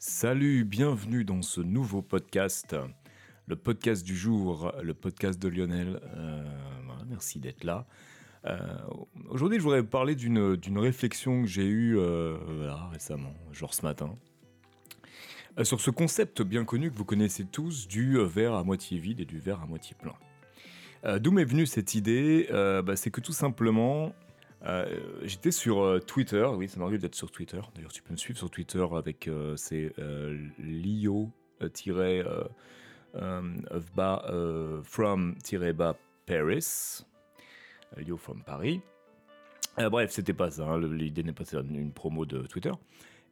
Salut, bienvenue dans ce nouveau podcast, le podcast du jour, le podcast de Lionel. Euh, merci d'être là. Euh, Aujourd'hui, je voudrais parler d'une réflexion que j'ai eue euh, récemment, genre ce matin, sur ce concept bien connu que vous connaissez tous du verre à moitié vide et du verre à moitié plein. D'où m'est venue cette idée? Bah, C'est que tout simplement, euh, j'étais sur euh, Twitter, oui, ça m'arrive d'être sur Twitter. D'ailleurs, tu peux me suivre sur Twitter avec euh, c'est Lio from Paris. Lio from Paris. Bref, c'était pas ça. hein, L'idée n'est pas une, promo de Twitter.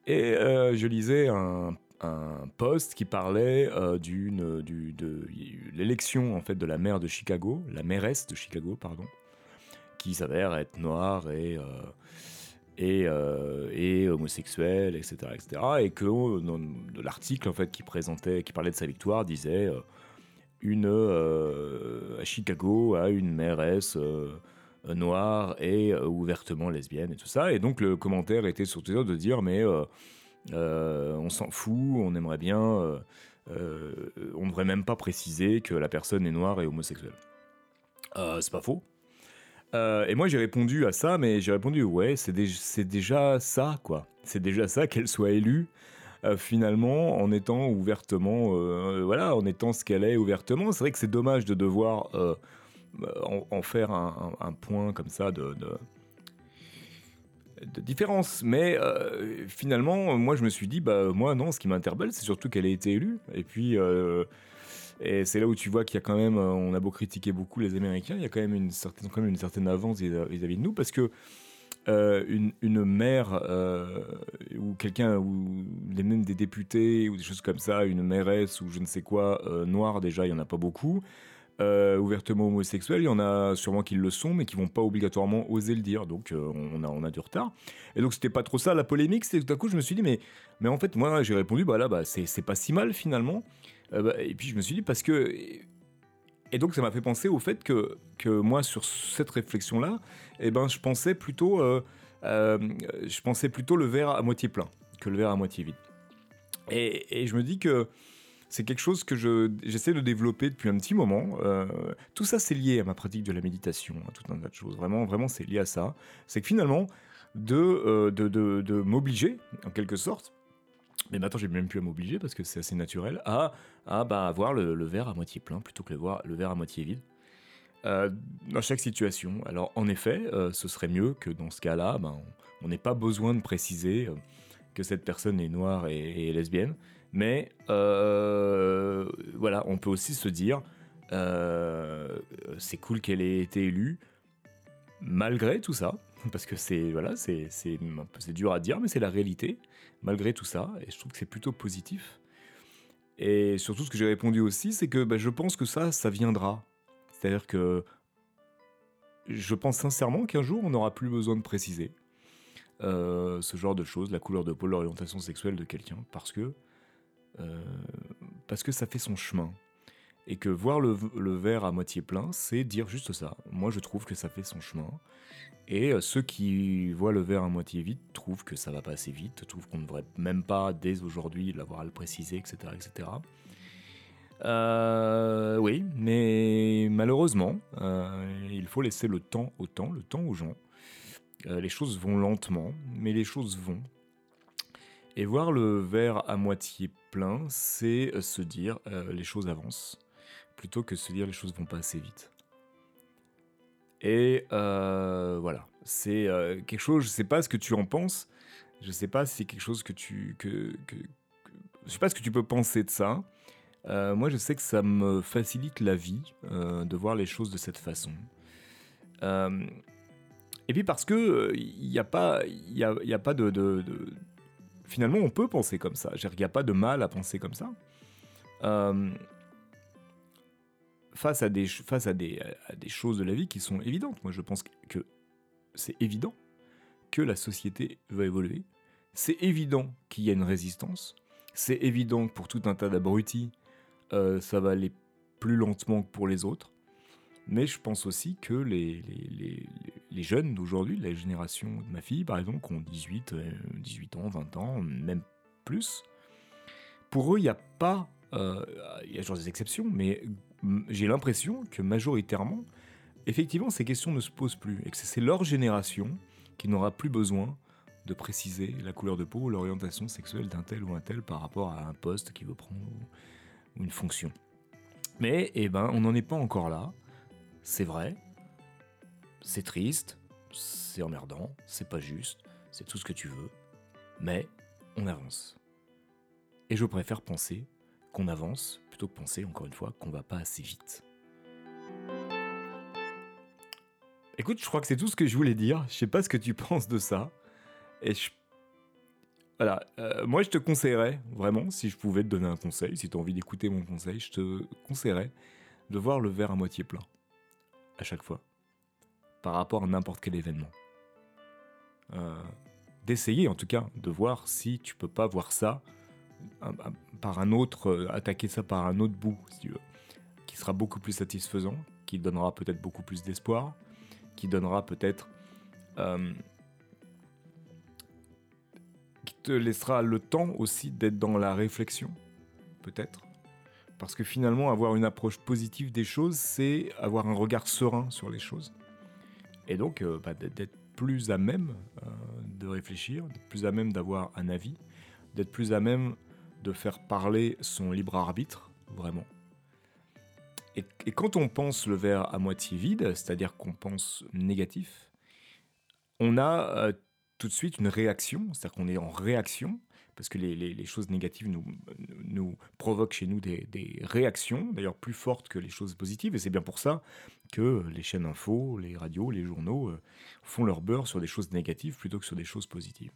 Et je lisais un, un post qui parlait de l'élection en fait de la maire de Chicago, la mairesse de Chicago, pardon, qui s'avère être noire et euh, et, euh, et homosexuelle, etc., etc. Et que euh, l'article en fait qui présentait, qui parlait de sa victoire, disait une à Chicago a une mairesse noire et ouvertement lesbienne et tout ça. Et donc le commentaire était sur Twitter de dire mais on s'en fout, on aimerait bien, on ne devrait même pas préciser que la personne est noire et homosexuelle. C'est pas faux. Euh, et moi j'ai répondu à ça, mais j'ai répondu ouais, c'est dé- déjà ça quoi. C'est déjà ça qu'elle soit élue. euh, finalement, en étant ouvertement, euh, voilà, en étant ce qu'elle est ouvertement, c'est vrai que c'est dommage de devoir en, faire un, point comme ça de, différence. Mais finalement, moi je me suis dit, bah moi non, ce qui m'interpelle, c'est surtout qu'elle ait été élue. Et puis, et c'est là où tu vois qu'il y a quand même, euh, on a beau critiquer beaucoup les Américains, il y a quand même une certaine, avance vis- vis-à-vis de nous, parce que euh, une, une euh, ou quelqu'un ou les mêmes des députés ou des choses comme ça, une mairesse ou je ne sais quoi euh, noire déjà, il y en a pas beaucoup. Ouvertement homosexuels, il y en a sûrement qui le sont, mais qui vont pas obligatoirement oser le dire. Donc on a du retard. Et donc c'était pas trop ça la polémique. C'est tout à coup je me suis dit mais mais en fait moi j'ai répondu bah là bah c'est pas si mal finalement. Euh, bah, et puis je me suis dit parce que et donc ça m'a fait penser au fait que, que moi sur cette réflexion là, eh ben je pensais plutôt euh, euh, je pensais plutôt le verre à moitié plein que le verre à moitié vide. Et, et je me dis que c'est quelque chose que je j'essaie de développer depuis un petit moment. Tout ça c'est lié à ma pratique de la méditation, à tout un tas de choses. Vraiment vraiment c'est lié à ça. C'est que finalement de, de, de m'obliger en quelque sorte. Mais maintenant, j'ai même plus à m'obliger parce que c'est assez naturel à, à bah, avoir le, verre à moitié plein plutôt que le, verre à moitié vide. Euh, dans chaque situation. Alors, en effet, euh, ce serait mieux que dans ce cas-là, ben, on- n'ait pas besoin de préciser euh, que cette personne est noire et, et lesbienne. Mais voilà, on peut aussi se dire, c'est cool qu'elle ait été élue, malgré tout ça, parce que c'est voilà, dur à dire, mais c'est la réalité, malgré tout ça, et je trouve que c'est plutôt positif. Et surtout, ce que j'ai répondu aussi, c'est que bah, je pense que ça, ça viendra. C'est-à-dire que je pense sincèrement qu'un jour, on n'aura plus besoin de préciser euh, ce genre de choses, la couleur de peau, l'orientation sexuelle de quelqu'un, parce que euh, parce que ça fait son chemin. Et que voir le, verre à moitié plein, c'est dire juste ça. Moi, je trouve que ça fait son chemin. Et euh, ceux qui voient le verre à moitié vide trouvent que ça va pas assez vite, trouvent qu'on ne devrait même pas, dès aujourd'hui, l'avoir à le préciser, etc. etc. Euh, oui, mais malheureusement, euh, il faut laisser le temps au temps, le temps aux gens. Les choses vont lentement, mais les choses vont. Et voir le verre à moitié plein, c'est se dire les choses avancent, plutôt que se dire les choses vont pas assez vite. Et euh, voilà, c'est euh, quelque chose, je sais pas ce que tu en penses, je sais pas si c'est quelque chose que tu... Que, que, je sais pas ce que tu peux penser de ça. Euh, moi je sais que ça me facilite la vie de voir les choses de cette façon. Et puis parce que il n'y a pas, y a, y a pas de- de- Finalement on peut penser comme ça, il n'y a pas de mal à penser comme ça. Euh, face à des, face à des, choses de la vie qui sont évidentes. Moi, je pense que c'est évident que la société va évoluer. C'est évident qu'il y a une résistance. C'est évident que pour tout un tas d'abrutis, euh, ça va aller plus lentement que pour les autres. Mais je pense aussi que les, les, jeunes d'aujourd'hui, la génération de ma fille par exemple, qui ont 18, euh, 18 ans, 20 ans, même plus, pour eux, il n'y a pas. Euh, Il y a toujours des exceptions, mais j'ai l'impression que majoritairement, effectivement, ces questions ne se posent plus. Et que c'est leur génération qui n'aura plus besoin de préciser la couleur de peau ou l'orientation sexuelle d'un tel ou un tel par rapport à un poste qu'il veut prendre ou une fonction. Mais, eh ben, on n'en est pas encore là. C'est vrai. C'est triste. C'est emmerdant. C'est pas juste. C'est tout ce que tu veux. Mais on avance. Et je préfère penser qu'on avance plutôt que penser, encore une fois, qu'on va pas assez vite. Écoute, je crois que c'est tout ce que je voulais dire. Je sais pas ce que tu penses de ça. Et je... Voilà, euh, moi je te conseillerais, vraiment, si je pouvais te donner un conseil, si tu as envie d'écouter mon conseil, je te conseillerais de voir le verre à moitié plein. À chaque fois. Par rapport à n'importe quel événement. Euh, D'essayer en tout cas, de voir si tu peux pas voir ça un- par un autre, euh, attaquer ça par un autre bout, si tu veux, qui sera beaucoup plus satisfaisant, qui donnera peut-être beaucoup plus d'espoir, qui donnera peut-être, euh, qui te laissera le temps aussi d'être dans la réflexion, peut-être, parce que finalement avoir une approche positive des choses, c'est avoir un regard serein sur les choses, et donc euh, bah, d'être- plus à même de réfléchir, d'être plus à même d'avoir un avis, d'être plus à même de faire parler son libre arbitre, vraiment. Et, quand on pense le verre à moitié vide, c'est-à-dire qu'on pense négatif, on a euh, tout de suite une réaction, c'est-à-dire qu'on est en réaction, parce que les, choses négatives nous, provoquent chez nous des, des réactions, d'ailleurs plus fortes que les choses positives, et c'est bien pour ça que les chaînes info, les radios, les journaux euh, font leur beurre sur des choses négatives plutôt que sur des choses positives.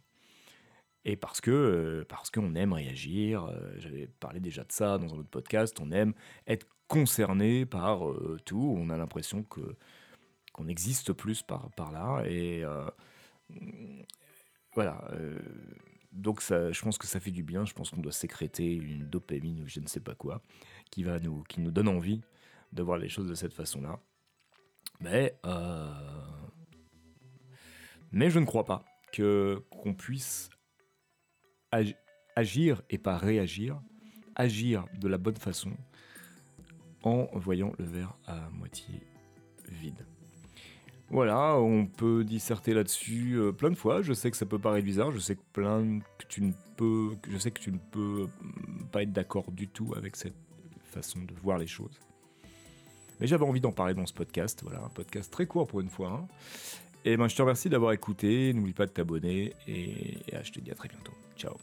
Et parce que euh, parce qu'on aime réagir, euh, j'avais parlé déjà de ça dans un autre podcast, on aime être concerné par euh, tout, on a l'impression que qu'on existe plus par, par là, et euh, voilà. donc ça, je pense que ça fait du bien, je pense qu'on doit sécréter une dopamine ou je ne sais pas quoi, qui, va nous, qui nous donne envie de voir les choses de cette façon-là. Mais, euh, mais je ne crois pas que qu'on puisse ag- agir et pas réagir, agir de la bonne façon en voyant le verre à moitié vide. Voilà, on peut disserter là-dessus euh, plein de fois. Je sais que ça peut paraître bizarre. Je sais que plein que tu ne peux, que je sais que tu ne peux mm, pas être d'accord du tout avec cette façon de voir les choses. Mais j'avais envie d'en parler dans ce podcast. Voilà, un podcast très court pour une fois. hein. Et ben, je te remercie d'avoir écouté. N'oublie pas de t'abonner et, et, je te dis à très bientôt. Ciao.